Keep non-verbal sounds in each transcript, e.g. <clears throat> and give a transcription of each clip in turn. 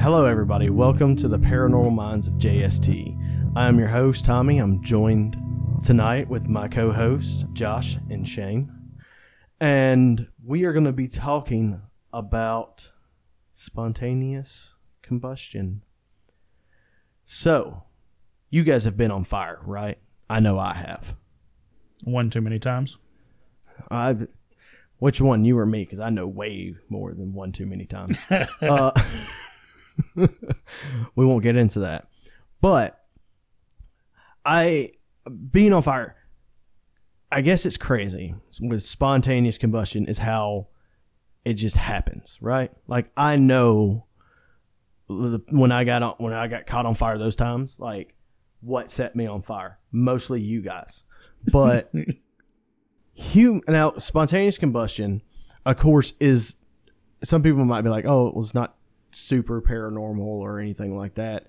Hello, everybody. Welcome to the Paranormal Minds of JST. I am your host, Tommy. I'm joined tonight with my co hosts, Josh and Shane. And we are going to be talking about spontaneous combustion. So, you guys have been on fire, right? I know I have. One too many times. I've, which one, you or me? Because I know way more than one too many times. <laughs> uh, <laughs> we won't get into that. But I being on fire, I guess it's crazy with spontaneous combustion is how it just happens, right? Like I know when I got on, when I got caught on fire those times, like what set me on fire? Mostly you guys, but <laughs> hum now spontaneous combustion, of course, is some people might be like, oh, it was not super paranormal or anything like that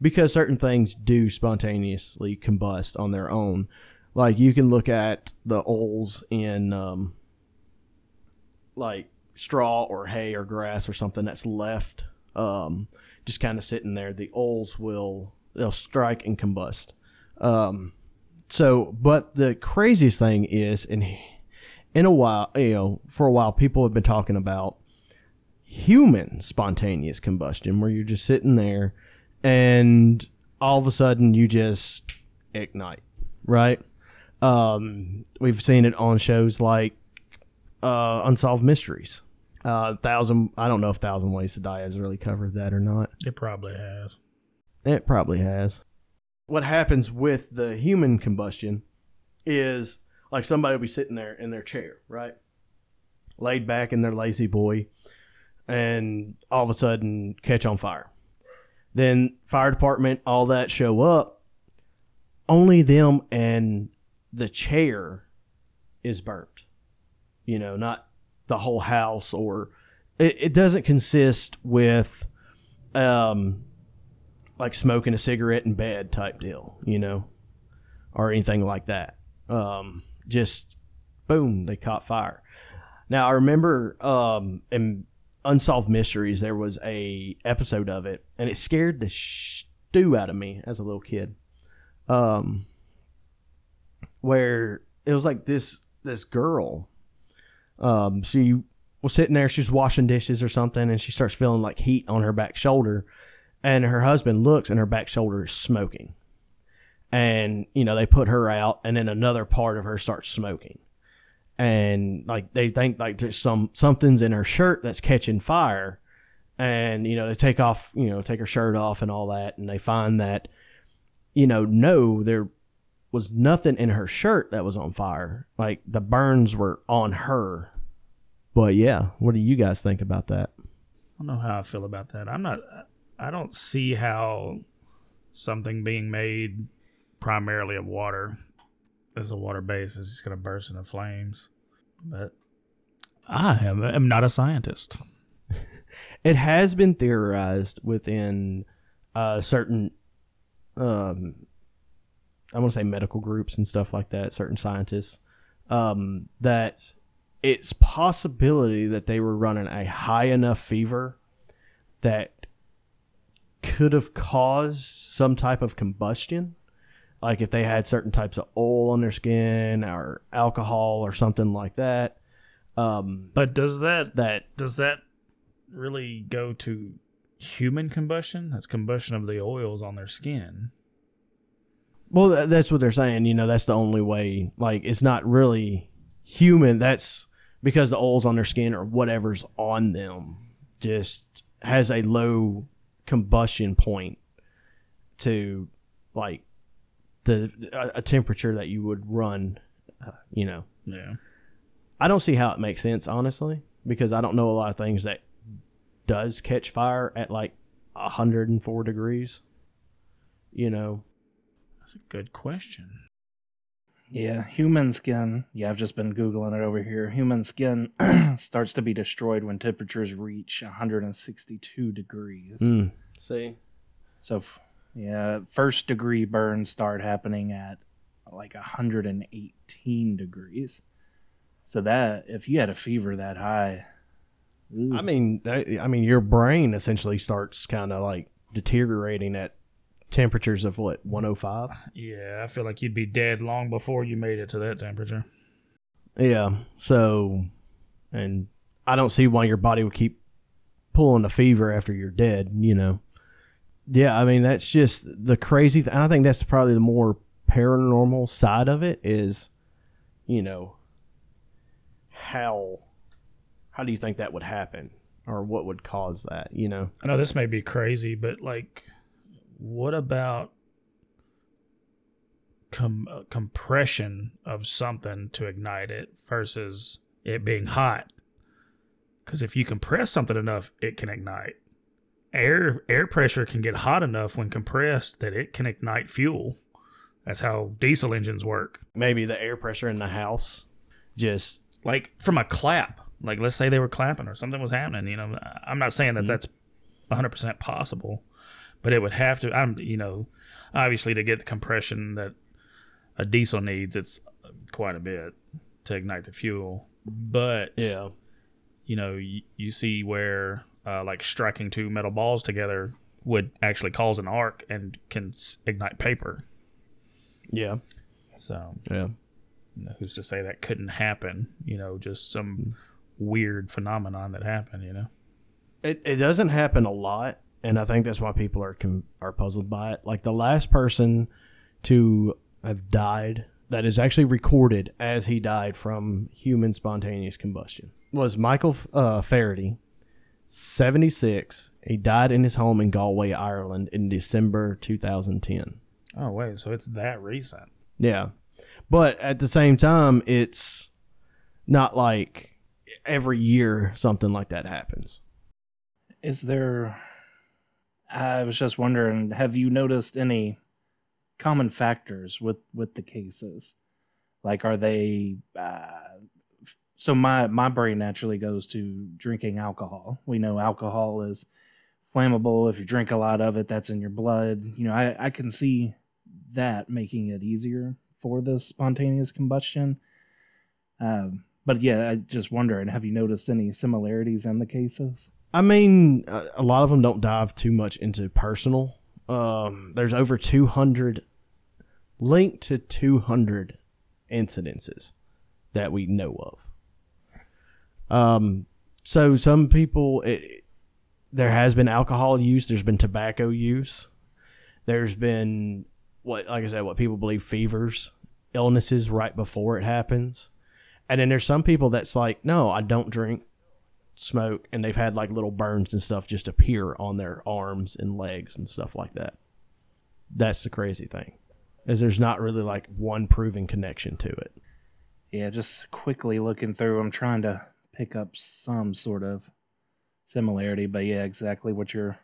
because certain things do spontaneously combust on their own. Like you can look at the oils in um, like straw or hay or grass or something that's left um, just kind of sitting there. The oils will they'll strike and combust. Um, so, but the craziest thing is, in in a while, you know, for a while, people have been talking about human spontaneous combustion where you're just sitting there and all of a sudden you just ignite, right? Um, we've seen it on shows like uh, Unsolved Mysteries. Uh, thousand, I don't know if Thousand Ways to Die has really covered that or not. It probably has. It probably has. What happens with the human combustion is like somebody will be sitting there in their chair, right? Laid back in their La-Z-Boy, and all of a sudden catch on fire. Then fire department, all that show up. Only them and the chair is burnt. You know, not the whole house or it, it doesn't consist with um like smoking a cigarette in bed type deal, you know, or anything like that. Um, just boom, they caught fire. Now I remember um, Unsolved Mysteries, there was a episode of it, and it scared the stew out of me as a little kid. Um, where it was like this this girl, um, she was sitting there, she was washing dishes or something, and she starts feeling like heat on her back shoulder, and her husband looks, and her back shoulder is smoking, and you know they put her out, and then another part of her starts smoking and like they think like there's some something's in her shirt that's catching fire. And you know they take off you know take her shirt off and all that and they find that you know no there was nothing in her shirt that was on fire. Like the burns were on her. But yeah what do you guys think about that? I don't know how i feel about that. I'm not i don't see how something being made primarily of water as a water base is just going to burst into flames. But I am, am not a scientist. <laughs> it has been theorized within uh, certain, um, I want to say medical groups and stuff like that, certain scientists, um, that it's possibility that they were running a high enough fever that could have caused some type of combustion like if they had certain types of oil on their skin or alcohol or something like that. Um, but does that that does that really go to human combustion? That's combustion of the oils on their skin. Well, that's what they're saying. You know, that's the only way. Like, it's not really human. That's because the oils on their skin or whatever's on them just has a low combustion point to like the a, a temperature that you would run, uh, you know. Yeah. I don't see how it makes sense, honestly, because I don't know a lot of things that does catch fire at like 104 degrees. You know. That's a good question. Yeah, human skin. Yeah, I've just been googling it over here. Human skin <clears throat> starts to be destroyed when temperatures reach 162 degrees. Mm. See. So yeah, first degree burns start happening at like 118 degrees. So that if you had a fever that high, Ooh. I mean, that, I mean, your brain essentially starts kind of like deteriorating at temperatures of what 105. Yeah, I feel like you'd be dead long before you made it to that temperature. Yeah. So, and I don't see why your body would keep pulling a fever after you're dead. You know. Yeah, I mean that's just the crazy. Th- I think that's probably the more paranormal side of it is, you know, how how do you think that would happen or what would cause that? You know. I know this may be crazy, but like, what about com- uh, compression of something to ignite it versus it being hot? Because if you compress something enough, it can ignite. Air air pressure can get hot enough when compressed that it can ignite fuel. That's how diesel engines work. Maybe the air pressure in the house just like from a clap like let's say they were clapping or something was happening you know i'm not saying that mm-hmm. that's 100% possible but it would have to i'm you know obviously to get the compression that a diesel needs it's quite a bit to ignite the fuel but yeah. you know you, you see where uh, like striking two metal balls together would actually cause an arc and can s- ignite paper Yeah. so Yeah. you know, who's to say that couldn't happen? You know, just some weird phenomenon that happened. You know, It it doesn't happen a lot, and I think that's why people are com- are puzzled by it. Like the last person to have died that is actually recorded as he died from human spontaneous combustion was Michael uh, Faherty, seventy six. He died in his home in Galway, Ireland, in December two thousand ten. oh wait, so it's that recent? Yeah. But at the same time, it's not like every year something like that happens. Is there? I was just wondering. Have you noticed any common factors with with the cases? Like, are they? Uh, so my my brain naturally goes to drinking alcohol. We know alcohol is flammable. If you drink a lot of it, that's in your blood. You know, I I can see that making it easier for the spontaneous combustion. Um, but yeah, I just wondering, have you noticed any similarities in the cases? I mean, a lot of them don't dive too much into personal. Um, there's over 200 linked to 200 incidences that we know of. Um, so some people, it, there has been alcohol use. There's been tobacco use. There's been what, like I said, what people believe fevers, illnesses right before it happens. And then there's some people that's like, no, I don't drink smoke and they've had like little burns and stuff just appear on their arms and legs and stuff like that. That's the crazy thing. Is there's not really like one proven connection to it. Yeah, just quickly looking through, I'm trying to pick up some sort of similarity, but yeah, exactly what you're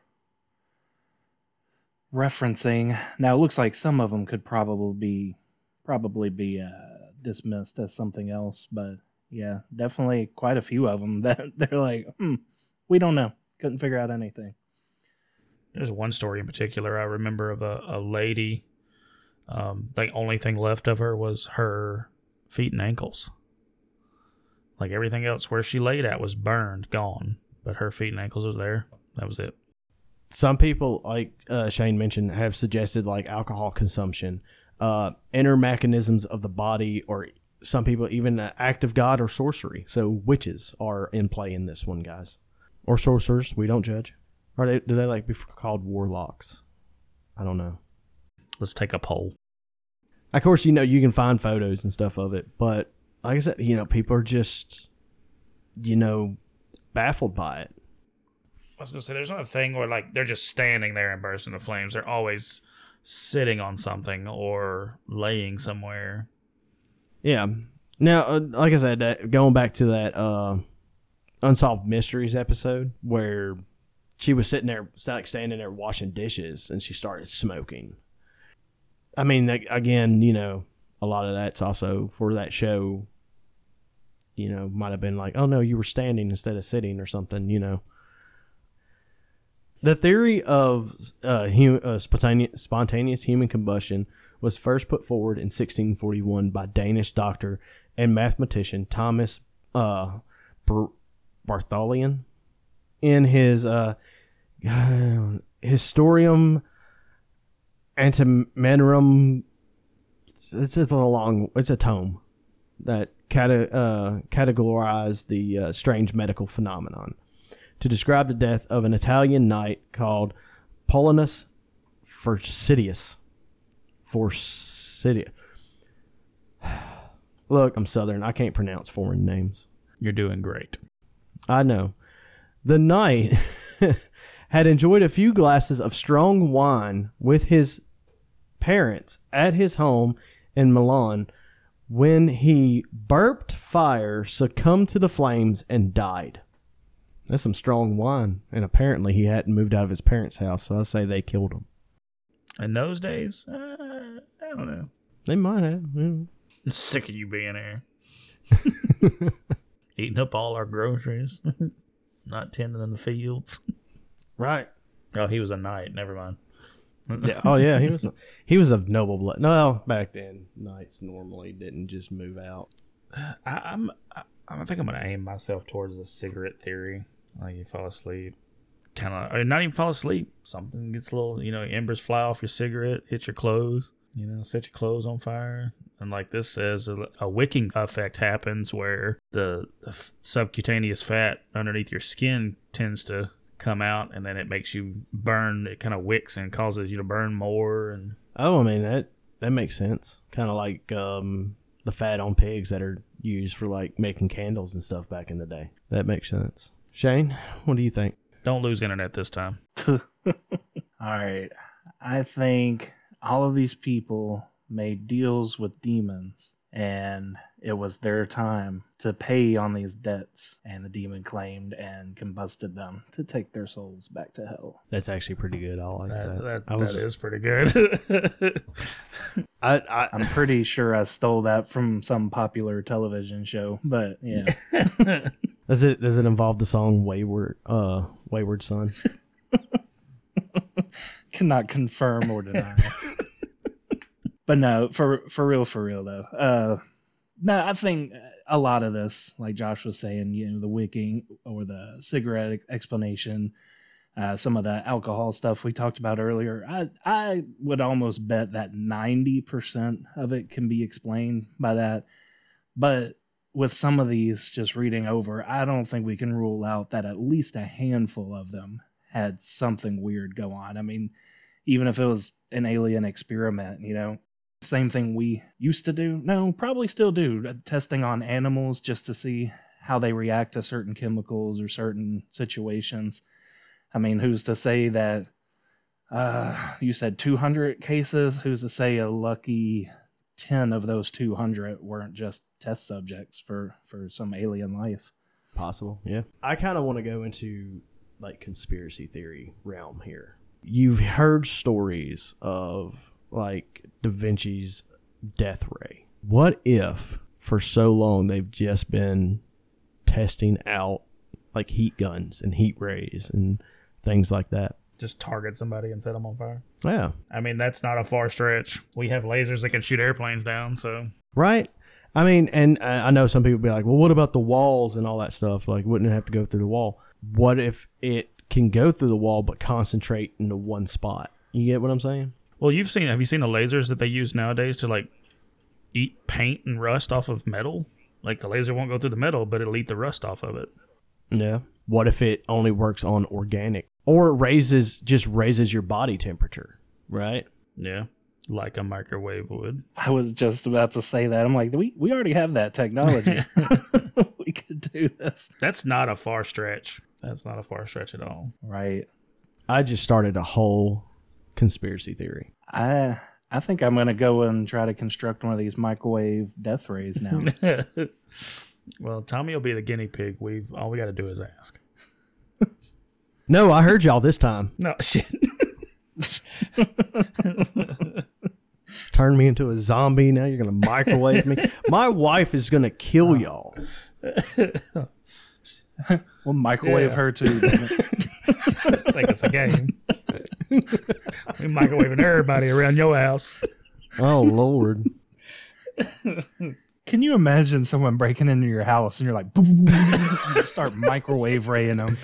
referencing. Now, it looks like some of them could probably be probably be uh, dismissed as something else, but yeah, definitely quite a few of them <laughs> that they're like, hmm, we don't know, couldn't figure out anything. There's one story in particular I remember of a, a lady. Um, the only thing left of her was her feet and ankles. Like everything else, where she laid at was burned, gone, but her feet and ankles was there. That was it. Some people, like uh, Shane mentioned, have suggested like alcohol consumption, uh, inner mechanisms of the body, or some people even the act of God or sorcery. So witches are in play in this one, guys, or sorcerers. We don't judge. Or they, do they like be called warlocks? I don't know. Let's take a poll. Of course, you know you can find photos and stuff of it, but like I said, you know people are just, you know, baffled by it. I was gonna say there's not a thing where like they're just standing there and bursting into flames. They're always sitting on something or laying somewhere. Yeah. Now, uh, like I said, that, going back to that uh, unsolved mysteries episode where she was sitting there, like standing there washing dishes, and she started smoking. I mean, again, you know, a lot of that's also for that show. You know, might have been like, oh no, you were standing instead of sitting or something. You know. The theory of uh, hu- uh, spontaneous, spontaneous human combustion was first put forward in 1641 by Danish doctor and mathematician Thomas uh, Bar- Bartholian. in his uh, <sighs> Historium Antimanerum. It's just a long. It's a tome that cate- uh, categorized the uh, strange medical phenomenon to describe the death of an Italian knight called Paulinus Forsidius. Forsidius. <sighs> Look, I'm Southern. I can't pronounce foreign names. You're doing great. I know. The knight <laughs> had enjoyed a few glasses of strong wine with his parents at his home in Milan when he burped fire, succumbed to the flames, and died. That's some strong wine. And apparently he hadn't moved out of his parents' house, so I say they killed him. In those days, uh, I don't know. They might have. yeah. I'm sick of you being here. <laughs> Eating up all our groceries, <laughs> not tending in the fields. Right. Oh, he was a knight. Never mind. Yeah. <laughs> Oh yeah, he was he was of noble blood. No, back then knights normally didn't just move out. I, I'm. I, I think I'm gonna aim myself towards the cigarette theory. Like you fall asleep, kind of, or not even fall asleep. Something gets a little, you know, embers fly off your cigarette, hit your clothes. You know, set your clothes on fire. And like this says, a, a wicking effect happens where the, the f- subcutaneous fat underneath your skin tends to come out, and then it makes you burn. It kind of wicks and causes you to burn more. And Oh, I mean that that makes sense. Kind of like um, the fat on pigs that are used for like making candles and stuff back in the day. That makes sense. Shane, what do you think? don't lose internet this time. <laughs> All right. I think all of these people made deals with demons and it was their time to pay on these debts and the demon claimed and combusted them to take their souls back to hell. That's actually pretty good. I like that. That, that, I was, that is pretty good. <laughs> I, I, I'm pretty sure I stole that from some popular television show, but yeah. <laughs> does it does it involve the song Wayward uh Wayward Son? <laughs> cannot confirm or deny. But no, for for real, for real though. Uh, no, I think a lot of this, like Josh was saying, you know, the wicking or the cigarette explanation, uh, some of the alcohol stuff we talked about earlier. I I would almost bet that ninety percent of it can be explained by that, but with some of these just reading over, I don't think we can rule out that at least a handful of them had something weird go on. I mean, even if it was an alien experiment, you know, same thing we used to do. No, probably still do uh, testing on animals just to see how they react to certain chemicals or certain situations. I mean, who's to say that? Uh, you said 200 cases. Who's to say a lucky 10 of those 200 weren't just test subjects for for some alien life? Possible, yeah. I kind of want to go into like conspiracy theory realm here. You've heard stories of like Da Vinci's death ray. What if for so long they've just been testing out like heat guns and heat rays and things like that? Just target somebody and set them on fire. Yeah, I mean, that's not a far stretch. We have lasers that can shoot airplanes down, so right. I mean, and I know some people be like, "Well, what about the walls and all that stuff? Like, wouldn't it have to go through the wall? What if it can go through the wall but concentrate into one spot? You get what I'm saying? Well, you've seen. Have you seen the lasers that they use nowadays to like eat paint and rust off of metal? Like the laser won't go through the metal, but it'll eat the rust off of it. Yeah. What if it only works on organic or it raises just raises your body temperature, right? Yeah, like a microwave would. I was just about to say that. I'm like, we, we already have that technology. <laughs> <laughs> we could do this. That's not a far stretch. That's not a far stretch at all. Right. I just started a whole conspiracy theory. I I think I'm gonna go and try to construct one of these microwave death rays now. <laughs> well, Tommy will be the guinea pig. We've all we got to do is ask. No, I heard y'all this time. No <laughs> shit. Turn me into a zombie. Now you're gonna microwave me. <laughs> My wife is gonna kill oh. y'all. we'll microwave Yeah. her too. damn. I think it's a game. We microwaving everybody around your house. Oh Lord. Can you imagine someone breaking into your house and you're like, boom, you start microwave raying them?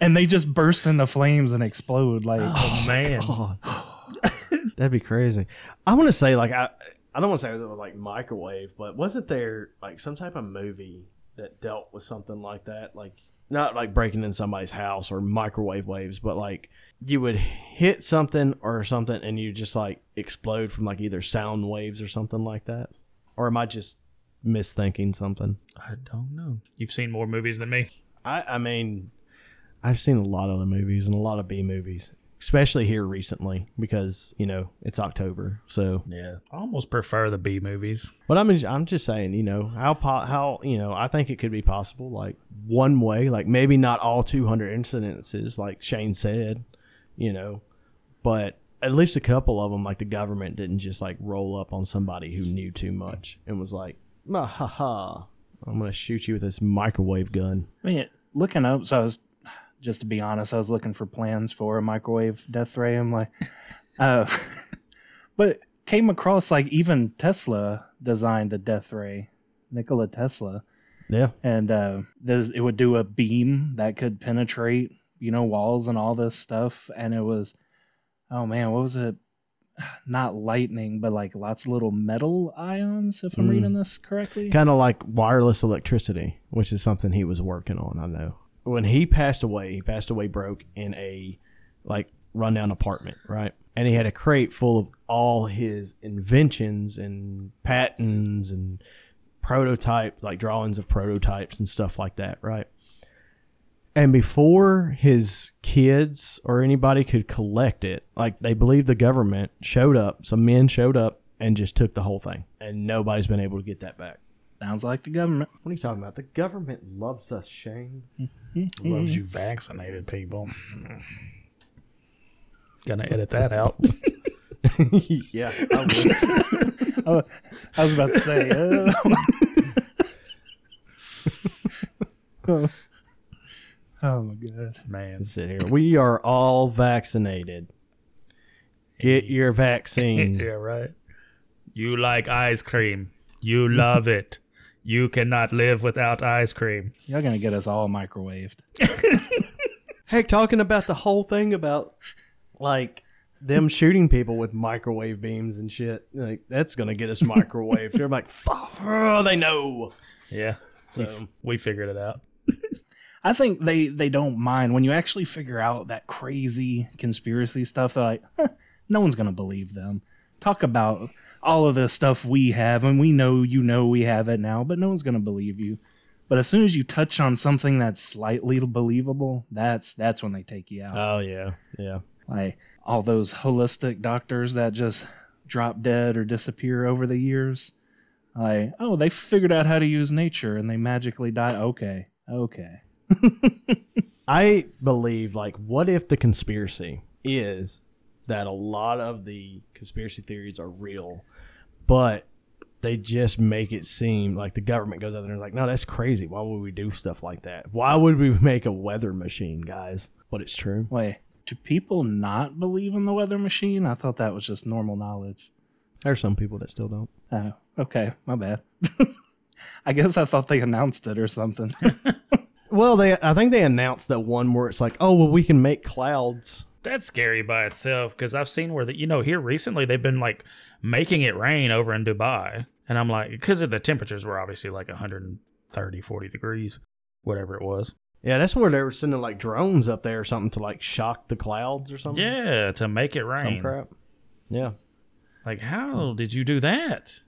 and they just burst into flames and explode. Like, Oh man, <gasps> That'd be crazy. I want to say like I I don't want to say it was uh, like microwave, but wasn't there like some type of movie that dealt with something like that? Like not like breaking in somebody's house or microwave waves, but like you would hit something or something and you just like explode from like either sound waves or something like that. Or am I just misthinking something? I don't know. You've seen more movies than me. I I mean I've seen a lot of the movies and a lot of B movies, especially here recently because, you know, it's October. So Yeah, I almost prefer the B movies. But I'm just, I'm just saying, you know, how po- how you know, I think it could be possible, like one way, like maybe not all 200 incidences, like Shane said, you know, but at least a couple of them, like the government didn't just like roll up on somebody who knew too much and was like, "Ma ha ha, I'm gonna shoot you with this microwave gun. I mean, looking up, so I was just to be honest, I was looking for plans for a microwave death ray. I'm like, <laughs> uh, but came across like even Tesla designed a death ray, Nikola Tesla, Yeah, and uh, there's, it would do a beam that could penetrate, you know, walls and all this stuff, and it was, oh man, what was it? <sighs> Not lightning, but like lots of little metal ions, if I'm Mm. reading this correctly. kind of like wireless electricity, which is something he was working on. I know when he passed away, he passed away broke in a like rundown apartment, right? And he had a crate full of all his inventions and patents and prototype, like drawings of prototypes and stuff like that, right? And before his kids or anybody could collect it, like they believe the government showed up, some men showed up and just took the whole thing. And nobody's been able to get that back. Sounds like the government. What are you talking about? The government loves us, Shane. Loves you vaccinated people. Gonna edit that out. <laughs> yeah, I would. <laughs> Oh, I was about to say. Uh, <laughs> oh. my god! Man, sit here. We are all vaccinated. Get your vaccine. <laughs> yeah, right. You like ice cream. You love it. You cannot live without ice cream. Y'all gonna get us all microwaved. <laughs> Heck, talking about the whole thing about like them shooting people with microwave beams and shit. Like that's gonna get us microwaved. <laughs> They're like, "Fuck, oh, they know. Yeah. So We figured it out. I think they they don't mind when you actually figure out that crazy conspiracy stuff. They're like, "Huh, no one's gonna believe them. Talk about all of the stuff we have, and we know you know we have it now, but no one's gonna believe you. But as soon as you touch on something that's slightly believable, that's that's when they take you out. oh yeah, yeah. like all those holistic doctors that just drop dead or disappear over the years. Like, oh, they figured out how to use nature and they magically die. Okay, okay. I believe like what if the conspiracy is that a lot of the conspiracy theories are real, but they just make it seem like the government goes out there and is like, no, that's crazy. Why would we do stuff like that? Why would we make a weather machine, guys? But it's true. Wait, do people not believe in the weather machine? I thought that was just normal knowledge. There's some people that still don't. Oh, okay, my bad. <laughs> I guess I thought they announced it or something. <laughs> Well, they I think they announced that one where it's like, oh well, we can make clouds. That's scary by itself because I've seen where that you know here recently they've been like making it rain over in Dubai, and I'm like because the temperatures were obviously like 130, 40 degrees, whatever it was. Yeah, that's where they were sending like drones up there or something to like shock the clouds or something. Yeah, to make it rain. some crap. Yeah. Like how did you do that?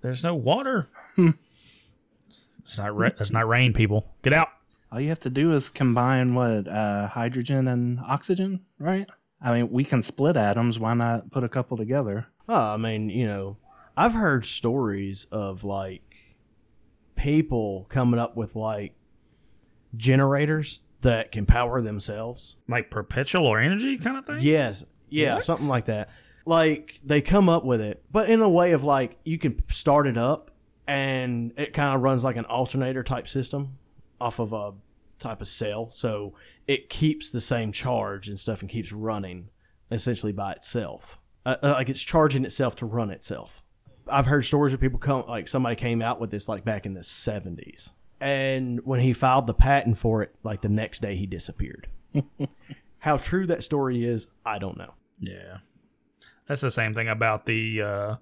There's no water. Hmm. it's, it's not ra- that's not rain, people. Get out. All you have to do is combine what uh, hydrogen and oxygen, right? I mean, we can split atoms. Why not put a couple together? Oh, I mean, you know, I've heard stories of like people coming up with like generators that can power themselves. Like perpetual or energy kind of thing. Yes. Yeah, What? something like that. Like they come up with it, but in a way of like you can start it up and it kind of runs like an alternator type system off of a type of cell. So it keeps the same charge and stuff and keeps running essentially by itself. Uh, uh, like it's charging itself to run itself. I've heard stories of people come like somebody came out with this like back in the 70s. And when he filed the patent for it, like the next day he disappeared. <laughs> How true that story is, I don't know. Yeah. That's the same thing about the uh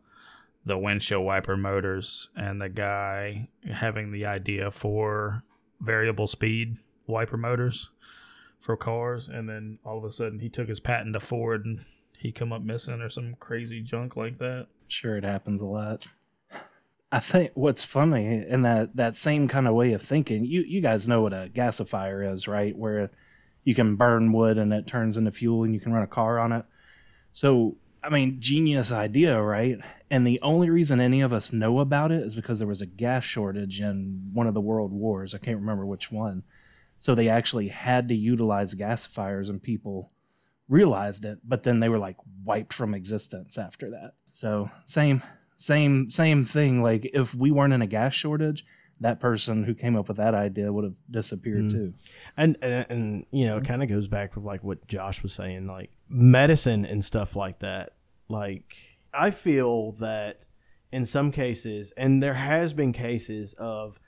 the windshield wiper motors and the guy having the idea for variable speed wiper motors for cars and then all of a sudden he took his patent to Ford and he come up missing or some crazy junk like that. Sure, it happens a lot. I think what's funny in that that same kind of way of thinking, you you guys know what a gasifier is, right? Where you can burn wood and it turns into fuel and you can run a car on it. So, I mean, genius idea, right? And the only reason any of us know about it is because there was a gas shortage in one of the world wars. I can't remember which one. So they actually had to utilize gasifiers and people realized it, but then they were like wiped from existence after that. So, same same same thing like if we weren't in a gas shortage, that person who came up with that idea would have disappeared Mm. too. And and, and you know, it kind of goes back to like what Josh was saying, like medicine and stuff like that. Like I feel that in some cases, and there has been cases of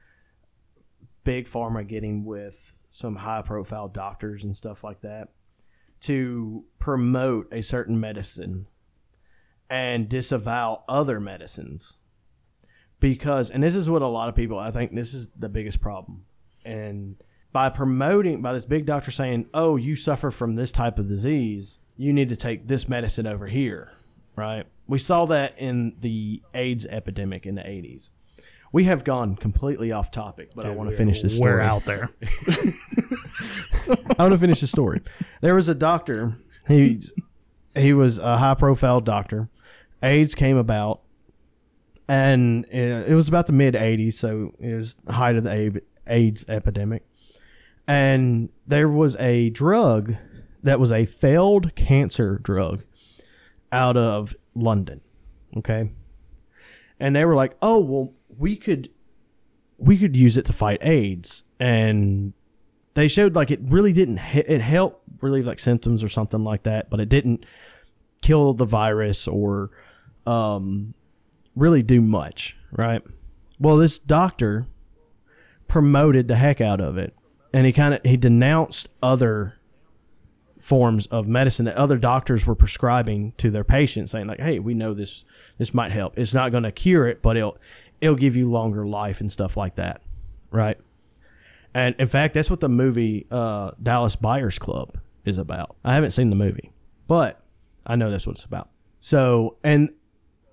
big pharma getting with some high profile doctors and stuff like that to promote a certain medicine and disavow other medicines. Because and this is what a lot of people i think this is the biggest problem. And by promoting by this big doctor saying oh you suffer from this type of disease you need to take this medicine over here right? We saw that in the aids epidemic in the 80s we have gone completely off topic but i want to finish this story We're out there. <laughs> I want to finish the story. There was a doctor. He's he was a high profile doctor. AIDS came about, and it it was about the mid '80s, so it was the height of the AIDS epidemic. And there was a drug that was a failed cancer drug out of London. Okay, and they were like, "Oh, well, we could." We could use it to fight AIDS, and they showed like it really didn't it helped relieve like symptoms or something like that but it didn't kill the virus or um really do much right? Well this doctor promoted the heck out of it. And he kind of he denounced other forms of medicine that other doctors were prescribing to their patients saying like hey we know this this might help. It's not going to cure it but it'll it'll give you longer life and stuff like that right and in fact, that's what the movie uh, Dallas Buyers Club is about. I haven't seen the movie, but I know that's what it's about. So, and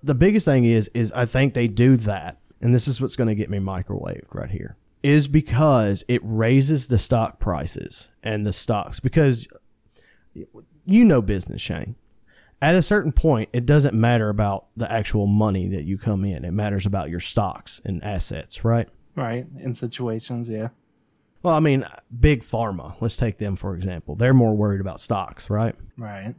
the biggest thing is, is I think they do that, and this is what's going to get me microwaved right here, is because it raises the stock prices and the stocks. Because you know business, Shane. At a certain point, it doesn't matter about the actual money that you come in. It matters about your stocks and assets, right? Right. In situations, yeah. Well, I mean, big pharma. Let's take them for example. They're more worried about stocks, right? Right.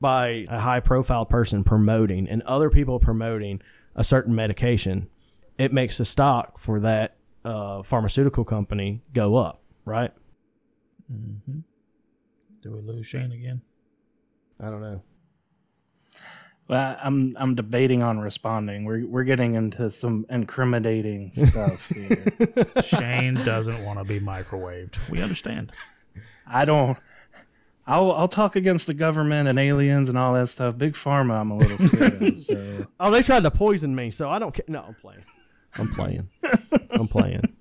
By a high profile person promoting and other people promoting a certain medication, it makes the stock for that uh, pharmaceutical company go up, right? Mm-hmm. Do we lose Shane again? I don't know. Well, I'm I'm debating on responding. We're we're getting into some incriminating <laughs> stuff here. Shane doesn't want to be microwaved. We understand. I don't. I'll I'll talk against the government and aliens and all that stuff. Big pharma, I'm a little scared of. So <laughs> Oh, they tried to poison me, so I don't care. No, I'm playing. I'm playing. I'm playing.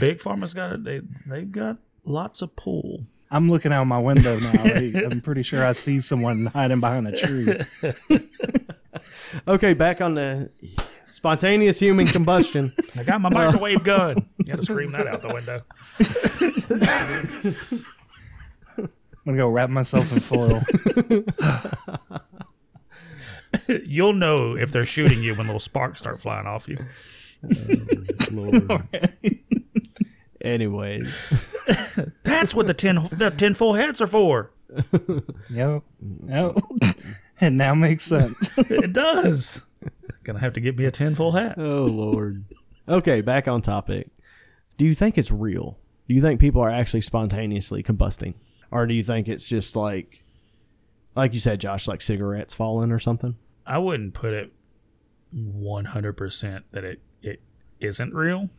Big Pharma's got they they've got lots of pull. I'm looking out my window now. <laughs> I- I'm pretty sure I see someone hiding behind a tree. <laughs> Okay, back on the spontaneous human combustion. I got my microwave uh, gun. <laughs> You got to scream that out the window. I'm gonna go wrap myself in foil. You'll know if they're shooting you when little sparks start flying off you. Lord. Anyways. <laughs> That's what the tin the tinfoil hats are for. Yep. Yep. It now makes sense. <laughs> It does. Gonna have to get me a tinfoil hat. Oh Lord. Okay, back on topic. Do you think it's real? Do you think people are actually spontaneously combusting, or do you think it's just like, like you said, Josh, like cigarettes falling or something? I wouldn't put it 100% that it, it isn't real.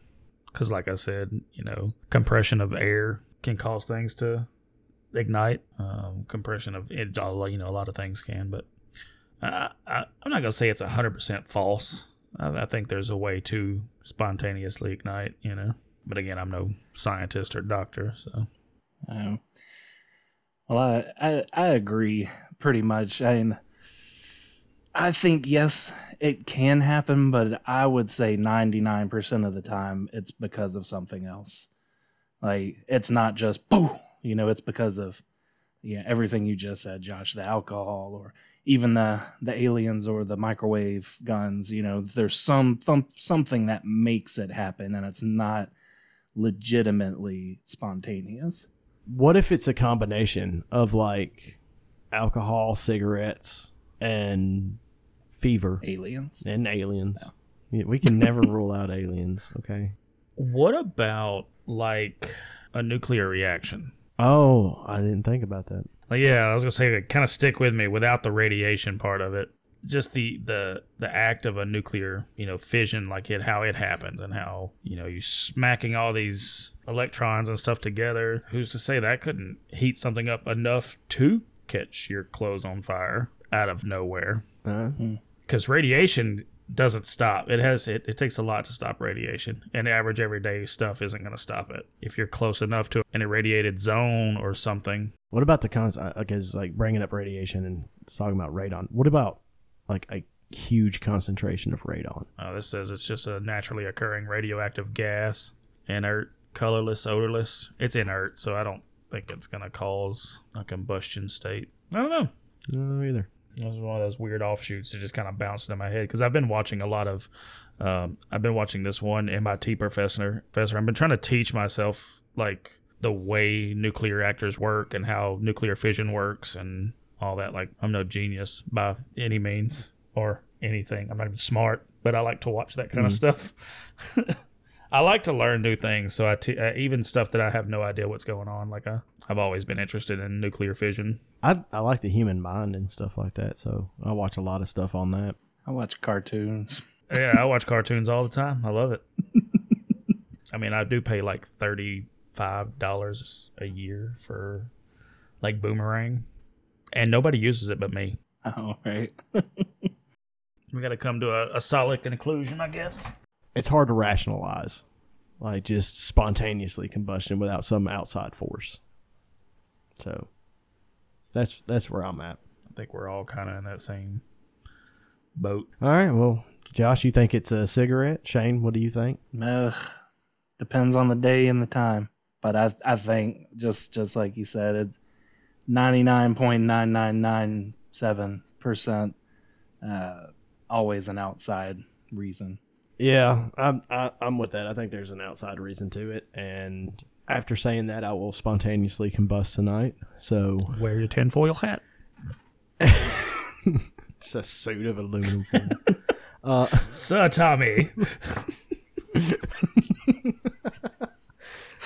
Because, like I said, you know, compression of air can cause things to ignite. Um, compression of you know, a lot of things can, but I, I, I'm not gonna say it's hundred percent false. I, I think there's a way to spontaneously ignite, you know. But again, I'm no scientist or doctor, so Um, well, I, I I agree pretty much. I mean, I think yes, it can happen, but I would say ninety nine percent of the time it's because of something else. Like it's not just boo, you know, it's because of yeah everything you just said, Josh, the alcohol or even the the aliens or the microwave guns. You know, there's some, some something that makes it happen, and it's not legitimately spontaneous. What if it's a combination of like alcohol, cigarettes, and fever Aliens. and aliens? Yeah, We can never <laughs> rule out aliens. Okay. What about like a nuclear reaction? Oh, I didn't think about that. Like, yeah, I was gonna say, kind of stick with me without the radiation part of it. Just the the the act of a nuclear, you know, fission, like it how it happens and how you know you smacking all these electrons and stuff together. Who's to say that couldn't heat something up enough to catch your clothes on fire out of nowhere? Uh, because radiation doesn't stop. It has it, it takes a lot to stop radiation, and average everyday stuff isn't going to stop it. If you're close enough to an irradiated zone or something, what about the cons? Because like bringing up radiation and talking about radon. What about like a huge concentration of radon? uh, this says it's just a naturally occurring radioactive gas, inert, colorless, odorless. It's inert, so I don't think it's going to cause a combustion state. I don't know. No, either. It was one of those weird offshoots that just kind of bounced in my head because I've been watching a lot of, um, I've been watching this one MIT professor. Professor, I've been trying to teach myself like the way nuclear reactors work and how nuclear fission works and all that. Like I'm no genius by any means or anything. I'm not even smart, but I like to watch that kind of stuff. <laughs> I like to learn new things, so I t- uh, even stuff that I have no idea what's going on. Like I, I've always been interested in nuclear fission. I I like the human mind and stuff like that. So I watch a lot of stuff on that. I watch cartoons. Yeah, I watch <laughs> cartoons all the time. I love it. <laughs> I mean, I do pay like thirty-five dollars a year for like Boomerang, and nobody uses it but me. Oh, right. <laughs> We got to come to a, a solid conclusion, I guess. It's hard to rationalize, like just spontaneously combustion without some outside force. So that's that's where I'm at. I think we're all kind of in that same boat. All right. Well, Josh, you think it's a cigarette? Shane, what do you think? Ugh, depends on the day and the time. But I I think just just like you said, it ninety nine point nine nine nine seven percent uh always an outside reason. Yeah, I'm I, I'm with that. I think there's an outside reason to it, and after saying that, I will spontaneously combust tonight. So Wear your tinfoil hat. <laughs> it's a suit of aluminum. foil. <laughs> Uh, Sir Tommy. <laughs>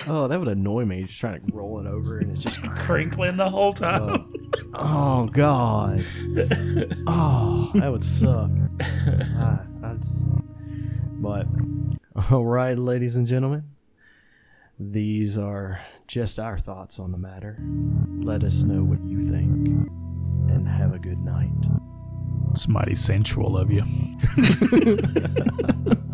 oh, that would annoy me. Just trying to roll it over, and it's just Crinkling the whole oh. time. oh god, oh that would suck. I, I just, but all right, ladies and gentlemen, these are just our thoughts on the matter. Let us know what you think, and have a good night. It's mighty sensual of you. <laughs>